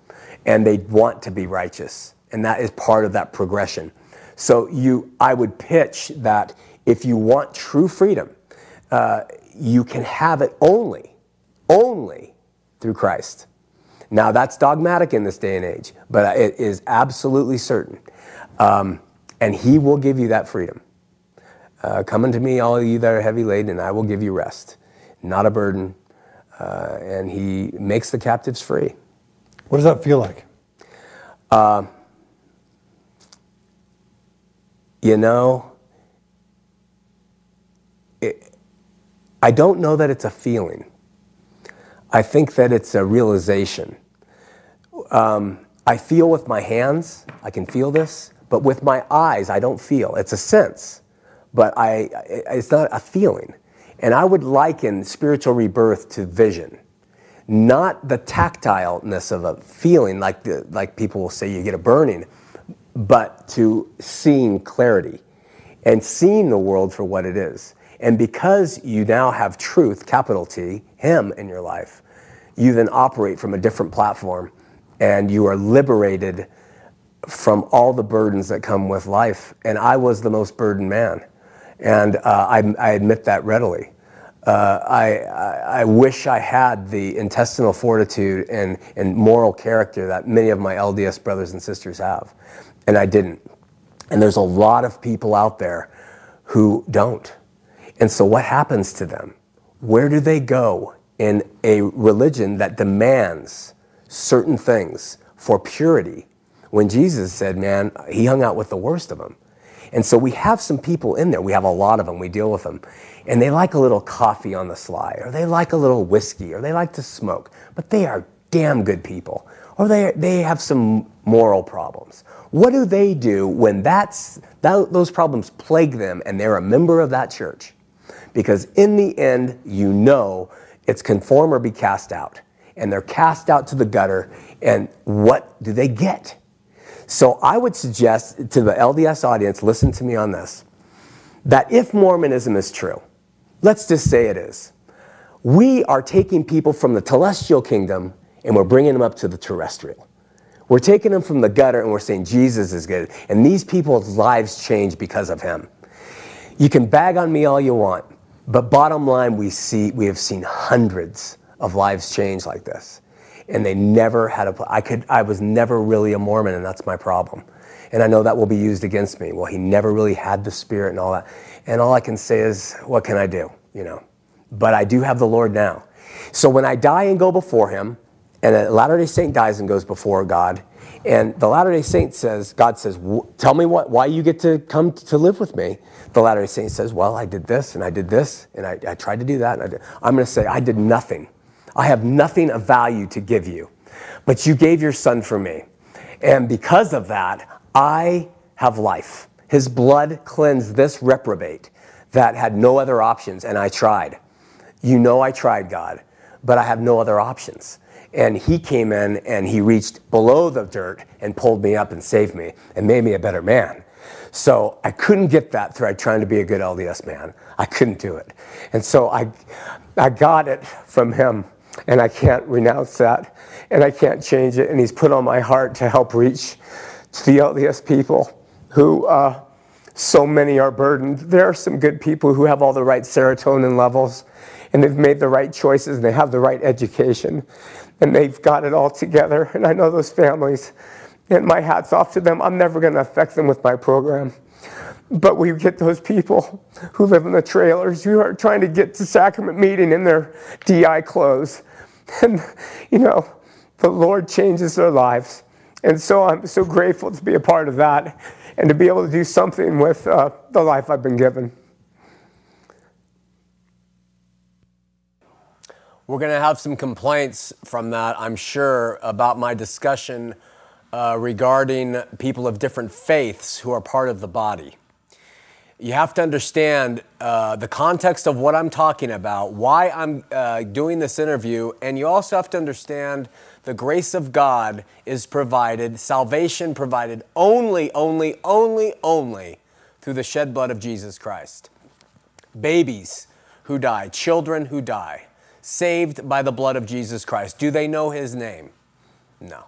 And they want to be righteous. And that is part of that progression. So you, I would pitch that if you want true freedom, uh, you can have it only only through Christ. Now, that's dogmatic in this day and age, but it is absolutely certain. Um, and He will give you that freedom. Uh, come unto me, all you that are heavy laden, and I will give you rest. Not a burden. Uh, and He makes the captives free. What does that feel like? Uh, you know, it, I don't know that it's a feeling. I think that it's a realization. Um, I feel with my hands, I can feel this, but with my eyes, I don't feel. It's a sense, but I, it's not a feeling. And I would liken spiritual rebirth to vision, not the tactileness of a feeling like, the, like people will say you get a burning, but to seeing clarity and seeing the world for what it is. And because you now have truth, capital T, Him in your life, you then operate from a different platform and you are liberated from all the burdens that come with life. And I was the most burdened man. And uh, I, I, admit that readily. Uh, I, I, wish I had the intestinal fortitude and, and moral character that many of my LDS brothers and sisters have. And I didn't. And there's a lot of people out there who don't. And so, what happens to them? Where do they go in a religion that demands certain things for purity? When Jesus said, man, he hung out with the worst of them. And so we have some people in there. We have a lot of them. We deal with them. And they like a little coffee on the sly, or they like a little whiskey, or they like to smoke. But they are damn good people. Or they, they have some moral problems. What do they do when that's, that, those problems plague them and they're a member of that church? Because in the end, you know it's conform or be cast out. And they're cast out to the gutter. And what do they get? So I would suggest to the LDS audience, listen to me on this, that if Mormonism is true, let's just say it is, we are taking people from the telestial kingdom and we're bringing them up to the terrestrial. We're taking them from the gutter and we're saying Jesus is good. And these people's lives change because of him. You can bag on me all you want. But bottom line, we see we have seen hundreds of lives change like this, and they never had a. I could. I was never really a Mormon, and that's my problem. And I know that will be used against me. Well, he never really had the Spirit and all that. And all I can say is, what can I do? You know. But I do have the Lord now. So when I die and go before Him, and a Latter Day Saint dies and goes before God, and the Latter Day Saint says, God says, "Tell me what, why you get to come to live with me." the Latter day Saint says, Well, I did this and I did this and I, I tried to do that. And I am going to say, I did nothing. I have nothing of value to give you, but you gave your son for me. And because of that, I have life. His blood cleansed this reprobate that had no other options, and I tried. You know, I tried, God, but I have no other options. And he came in and he reached below the dirt and pulled me up and saved me and made me a better man. So I couldn't get that through trying to be a good LDS man. I couldn't do it. And so I, I got it from him, and I can't renounce that, and I can't change it. And he's put on my heart to help reach to the LDS people who uh, so many are burdened. There are some good people who have all the right serotonin levels, and they've made the right choices, and they have the right education, and they've got it all together. And I know those families and my hat's off to them. I'm never going to affect them with my program. But we get those people who live in the trailers who are trying to get to sacrament meeting in their DI clothes. And, you know, the Lord changes their lives. And so I'm so grateful to be a part of that and to be able to do something with uh, the life I've been given. We're going to have some complaints from that, I'm sure, about my discussion uh, regarding people of different faiths who are part of the body. You have to understand uh, the context of what I'm talking about, why I'm uh, doing this interview, and you also have to understand the grace of God is provided, salvation provided only, only, only, only through the shed blood of Jesus Christ. Babies who die, children who die, saved by the blood of Jesus Christ. Do they know his name? No.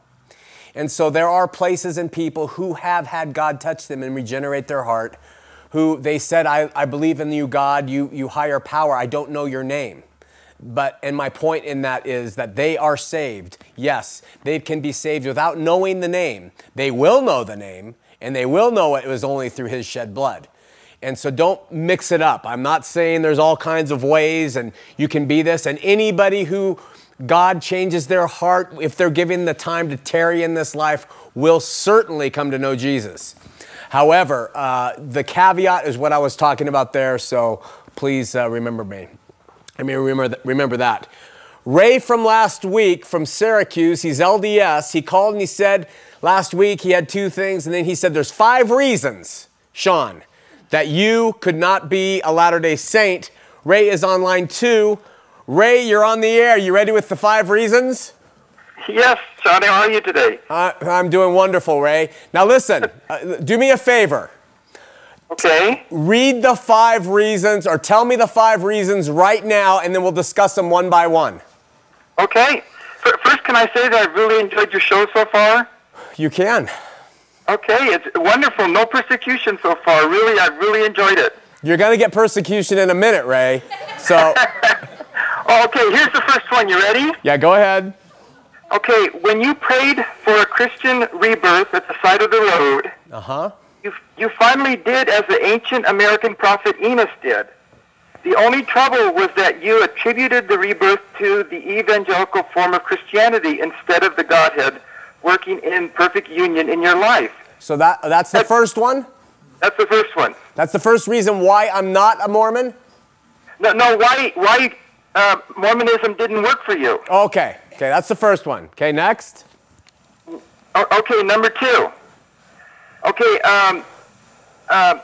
And so there are places and people who have had God touch them and regenerate their heart, who they said, I, I believe in you, God, you, you higher power, I don't know your name. But and my point in that is that they are saved. Yes, they can be saved without knowing the name. They will know the name, and they will know it was only through His shed blood. And so don't mix it up. I'm not saying there's all kinds of ways and you can be this. And anybody who God changes their heart, if they're given the time to tarry in this life, will certainly come to know Jesus. However, uh, the caveat is what I was talking about there, so please uh, remember me. I mean, remember, th- remember that. Ray from last week from Syracuse, he's LDS. He called and he said last week he had two things, and then he said there's five reasons, Shawn, that you could not be a Latter day Saint. Ray is on line two. Ray, you're on the air. You ready with the five reasons? Yes, Johnny, how are you today? Uh, I'm doing wonderful, Ray. Now, listen, uh, do me a favor. Okay. Read the five reasons or tell me the five reasons right now, and then we'll discuss them one by one. Okay. First, can I say that I've really enjoyed your show so far? You can. Okay, it's wonderful. No persecution so far. Really, I've really enjoyed it. You're going to get persecution in a minute, Ray. So, (laughs) Okay, here's the first one. You ready? yeah, go ahead. Okay, when you prayed for a Christian rebirth at the side of the road, Uh huh. You, you finally did as the ancient American prophet Enos did. The only trouble was that you attributed the rebirth to the evangelical form of Christianity instead of the Godhead working in perfect union in your life. So that that's the first one. That's the first one. That's the first reason why I'm not a Mormon. No, no. Why, why uh, Mormonism didn't work for you? Okay. Okay, that's the first one. Okay, next. Okay, number two. Okay, um, uh,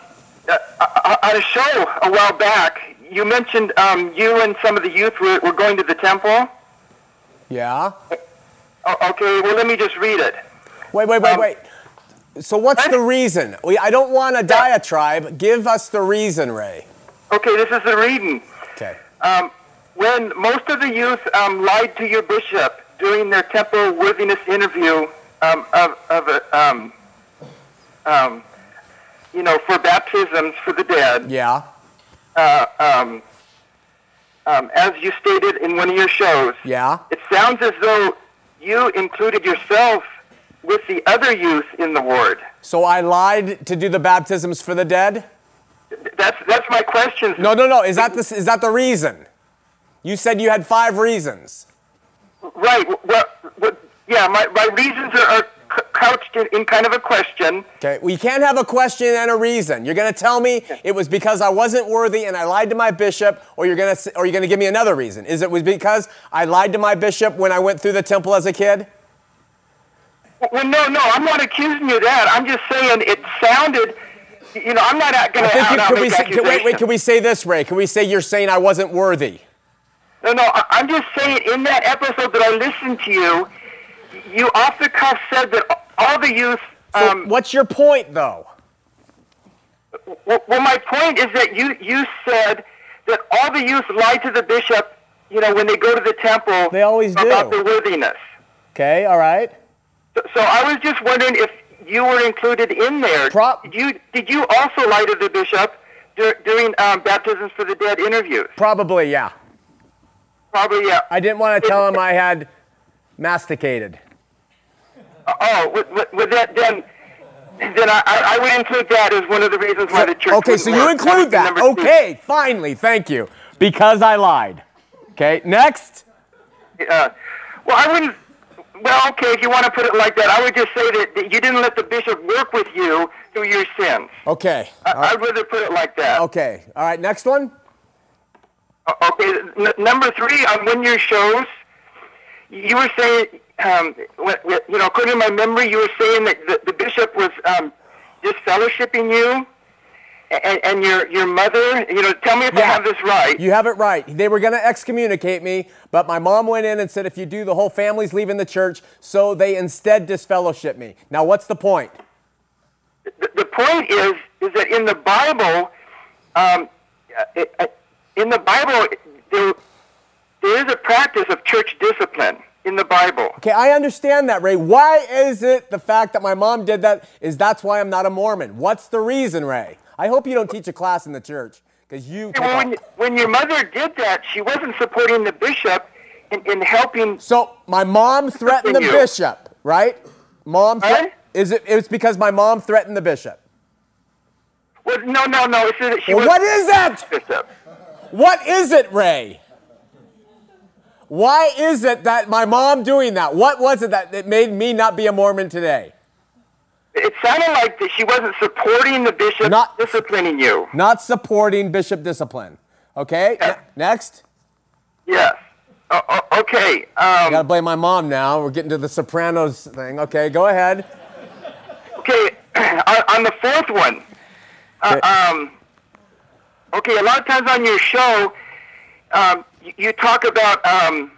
uh, uh, on a show a while back, you mentioned um, you and some of the youth were, were going to the temple. Yeah. Okay, well, let me just read it. Wait, wait, wait, Um, wait. So what's What? the reason? We, I don't want a diatribe. Give us the reason, Ray. Okay, this is the reading. Okay. Um, when most of the youth um, lied to your bishop during their temple worthiness interview um, of, of a, um, you know, for baptisms for the dead, Yeah. uh, um, um, as you stated in one of your shows, Yeah. it sounds as though you included yourself with the other youth in the ward. So I lied to do the baptisms for the dead? That's that's my question. No, no, no. Is that the, is that the reason? You said you had five reasons. Right. Well, well yeah, my, my reasons are, are couched in, in kind of a question. Okay. We can't have a question and a reason. You're going to tell me it was because I wasn't worthy and I lied to my bishop, or you're going to or you're going to give me another reason. Is it was because I lied to my bishop when I went through the temple as a kid? Well, no, no, I'm not accusing you of that. I'm just saying it sounded, you know, I'm not going to out can we say, can, wait, wait, can we say this, Ray? Can we say you're saying I wasn't worthy? No, no, I'm just saying in that episode that I listened to you, you off the cuff said that all the youth. So Um, what's your point, though? well, well, my point is that you you said that all the youth lie to the bishop, you know, when they go to the temple. They always do. about their worthiness. Okay, all right. So, so I was just wondering if you were included in there. Prop- did you did you also lie to the bishop dur- during um, baptisms for the dead interviews? Probably, yeah. Probably, yeah. I didn't want to tell him I had masticated. Oh, with, with, with that, then, then I, I would include that as one of the reasons why the church. Okay, so you work. include that. Two. Okay, finally, thank you. Because I lied. Okay, next. Uh, well, I wouldn't. Well, okay, if you want to put it like that, I would just say that, that you didn't let the bishop work with you through your sins. Okay. I, I'd rather put it like that. Okay. All right, next one. O- Okay, n- number three, on one of your shows, you were saying, um, you know, according to my memory, you were saying that the, the bishop was um, disfellowshipping you and, and your, your mother. You know, tell me if I have this right. You have it right. They were going to excommunicate me, but my mom went in and said, if you do, the whole family's leaving the church. So they instead disfellowship me. Now, what's the point? the, the point is is that in the Bible, um, uh, uh, in the Bible, there there is a practice of church discipline in the Bible. Okay, I understand that, Ray. Why is it the fact that my mom did that is that's why I'm not a Mormon? What's the reason, Ray? I hope you don't teach a class in the church because you. Well, when, when your mother did that, she wasn't supporting the bishop in, in helping. So my mom threatened the you. bishop, right? Mom, thre- Huh? is it? It was because my mom threatened the bishop. Well, no, no, no. It that she Well, was what is that? bishop. What is it, Ray? Why is it that my mom doing that? What was it that, that made me not be a Mormon today? It sounded like that she wasn't supporting the bishop Not- disciplining you. Not supporting bishop discipline. Okay, ne- next. Yes. O- okay. Um, Gotta blame my mom now. We're getting to the Sopranos thing. Okay, go ahead. Okay, (clears throat) on, on the fourth one, uh, um, okay, a lot of times on your show, um, you, talk about um,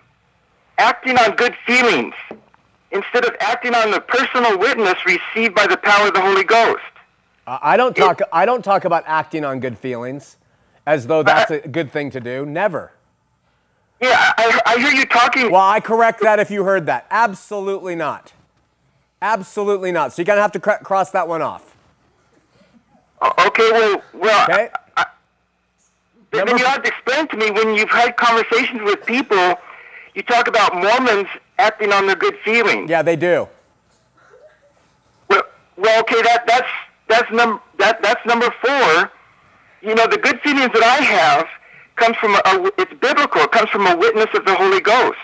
acting on good feelings instead of acting on the personal witness received by the power of the Holy Ghost. I I don't talk. I don't talk about acting on good feelings, as though that's a good thing to do. Never. Yeah, I, I hear you talking. Well, I correct that if you heard that. Absolutely not. Absolutely not. So you're gonna have to cr- cross that one off. Okay, well, well, Okay. Then you have to explain to me when you've had conversations with people, you talk about Mormons acting on their good feelings. Yeah, they do. Well, well, okay, that that's that's num that that's number four. You know, the good feelings that I have comes from a, it's biblical. It comes from a witness of the Holy Ghost,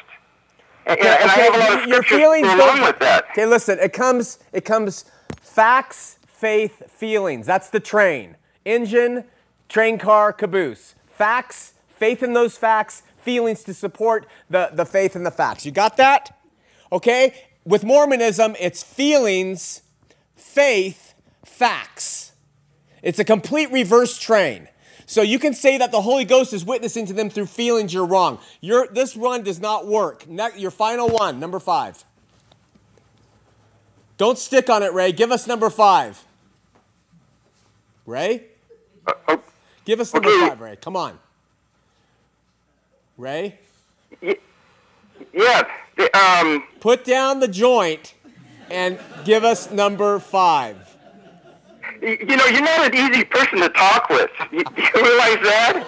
and, and I have a lot of your feelings along with that. Okay, listen. It comes. It comes. Facts, faith, feelings. That's the train. Engine, train car, caboose. Facts, faith in those facts, feelings to support the, the faith in the facts. You got that? Okay? With Mormonism, it's feelings, faith, facts. It's a complete reverse train. So you can say that the Holy Ghost is witnessing to them through feelings. You're wrong. Your, this run does not work. Ne- your final one, number five. Don't stick on it, Ray. Give us number five. Ray? Uh, Give us number okay. five, Ray. Come on. Ray? Yeah, the, um, Put down the joint and give us number five. you know, you're not an easy person to talk with. (laughs) You, you realize that?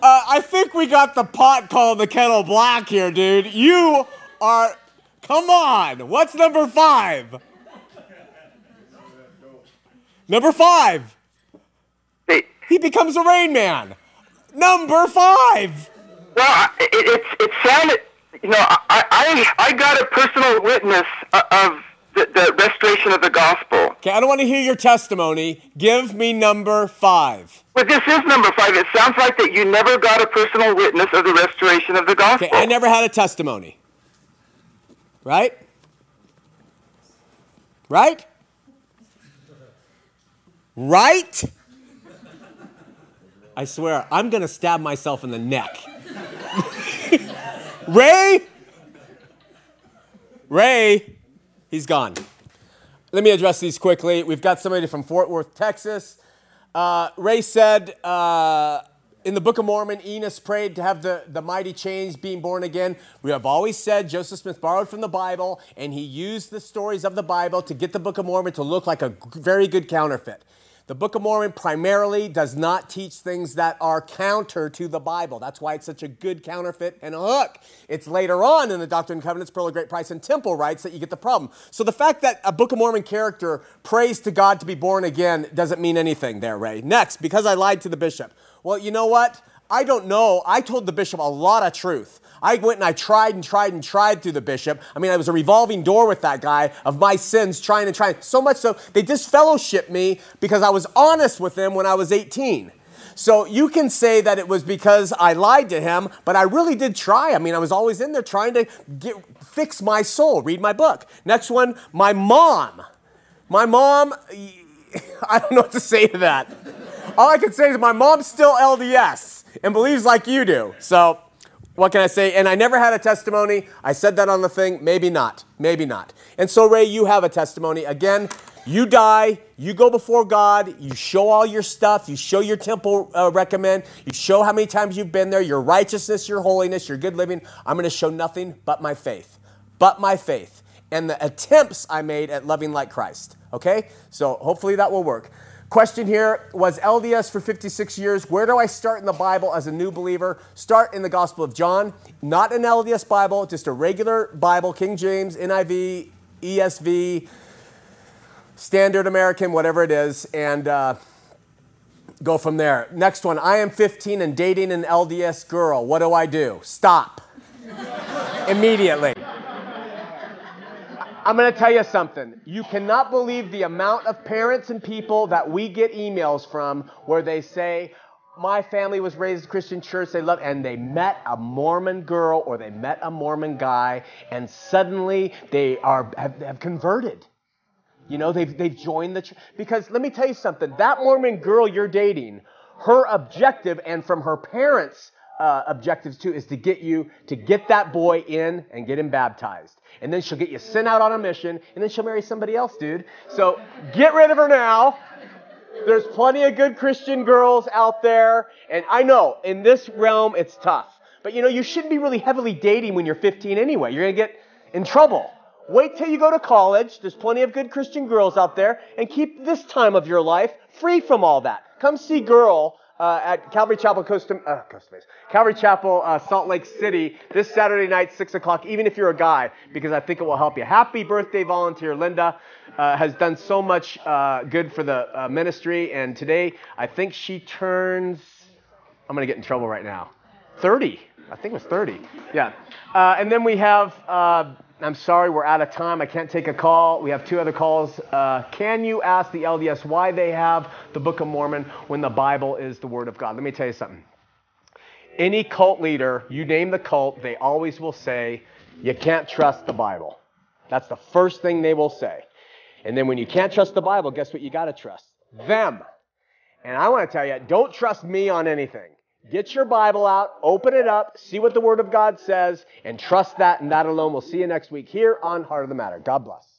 Uh, I think we got the pot called the kettle black here, dude. You are. Come on. What's number five? Number five. He becomes a Rain Man. Number five. well, it, it, it sounded, you know, I, I, I got a personal witness uh, of the, the restoration of the gospel. Okay, I don't want to hear your testimony. Give me number five. But this is number five. It sounds like that you never got a personal witness of the restoration of the gospel. Okay, I never had a testimony. Right? Right? Right? I swear, I'm to stab myself in the neck. (laughs) Ray? Ray? He's gone. Let me address these quickly. We've got somebody from Fort Worth, Texas. Uh, Ray said uh, in the Book of Mormon, Enos prayed to have the, the mighty chains being born again. We have always said Joseph Smith borrowed from the Bible, and he used the stories of the Bible to get the Book of Mormon to look like a very good counterfeit. The Book of Mormon primarily does not teach things that are counter to the Bible. That's why it's such a good counterfeit and a hook. It's later on in the Doctrine and Covenants, Pearl of Great Price, and Temple rites that you get the problem. So the fact that a Book of Mormon character prays to God to be born again doesn't mean anything there, Ray. Next, because I lied to the bishop. Well, you know what? I don't know. I told the bishop a lot of truth. I went and I tried and tried and tried through the bishop. I mean, I was a revolving door with that guy of my sins, trying and trying. So much so, they disfellowshipped me because I was honest with them when I was 18. So you can say that it was because I lied to him, but I really did try. I mean, I was always in there trying to get, fix my soul. Read my book. Next one, my mom. My mom, (laughs) I don't know what to say to that. All I can say is my mom's still LDS and believes like you do. So, what can I say? And I never had a testimony. I said that on the thing. Maybe not. Maybe not. And so, Ray, you have a testimony. Again, you die, you go before God, you show all your stuff, you show your temple uh, recommend, you show how many times you've been there, your righteousness, your holiness, your good living. I'm going to show nothing but my faith. But my faith and the attempts I made at loving like Christ. Okay? So hopefully that will work. Question here was LDS for 56 years. Where do I start in the Bible as a new believer? Start in the Gospel of John, not an LDS Bible, just a regular Bible, King James, NIV, ESV, Standard American, whatever it is, and uh, go from there. Next one I am 15 and dating an LDS girl. What do I do? Stop (laughs) immediately. I'm going to tell you something. You cannot believe the amount of parents and people that we get emails from where they say, my family was raised in Christian church, they love, and they met a Mormon girl or they met a Mormon guy, and suddenly they are have, have converted. You know, they've, they've joined the church. Because let me tell you something that Mormon girl you're dating, her objective, and from her parents' uh, objectives too, is to get you to get that boy in and get him baptized and then she'll get you sent out on a mission, and then she'll marry somebody else, dude. So get rid of her now. There's plenty of good Christian girls out there, and I know in this realm it's tough. But you know, you shouldn't be really heavily dating when you're 15 anyway. You're gonna get in trouble. Wait till you go to college. There's plenty of good Christian girls out there, and keep this time of your life free from all that. Come see girl uh, at Calvary Chapel, Costa, uh, Costa Mesa, Calvary Chapel, uh, Salt Lake City, this Saturday night, 6 o'clock, even if you're a guy, because I think it will help you. Happy birthday, volunteer. Linda uh, has done so much uh, good for the uh, ministry, and today I think she turns, I'm going to get in trouble right now, 30. I think it was 30. Yeah. and then we have I'm sorry, we're out of time. I can't take a call. We have two other calls. Uh, can you ask the LDS why they have the Book of Mormon when the Bible is the Word of God? Let me tell you something. Any cult leader, you name the cult, they always will say, you can't trust the Bible. That's the first thing they will say. And then when you can't trust the Bible, guess what you got to trust? Them. And I want to tell you, don't trust me on anything. Get your Bible out, open it up, see what the Word of God says, and trust that and that alone. We'll see you next week here on Heart of the Matter. God bless.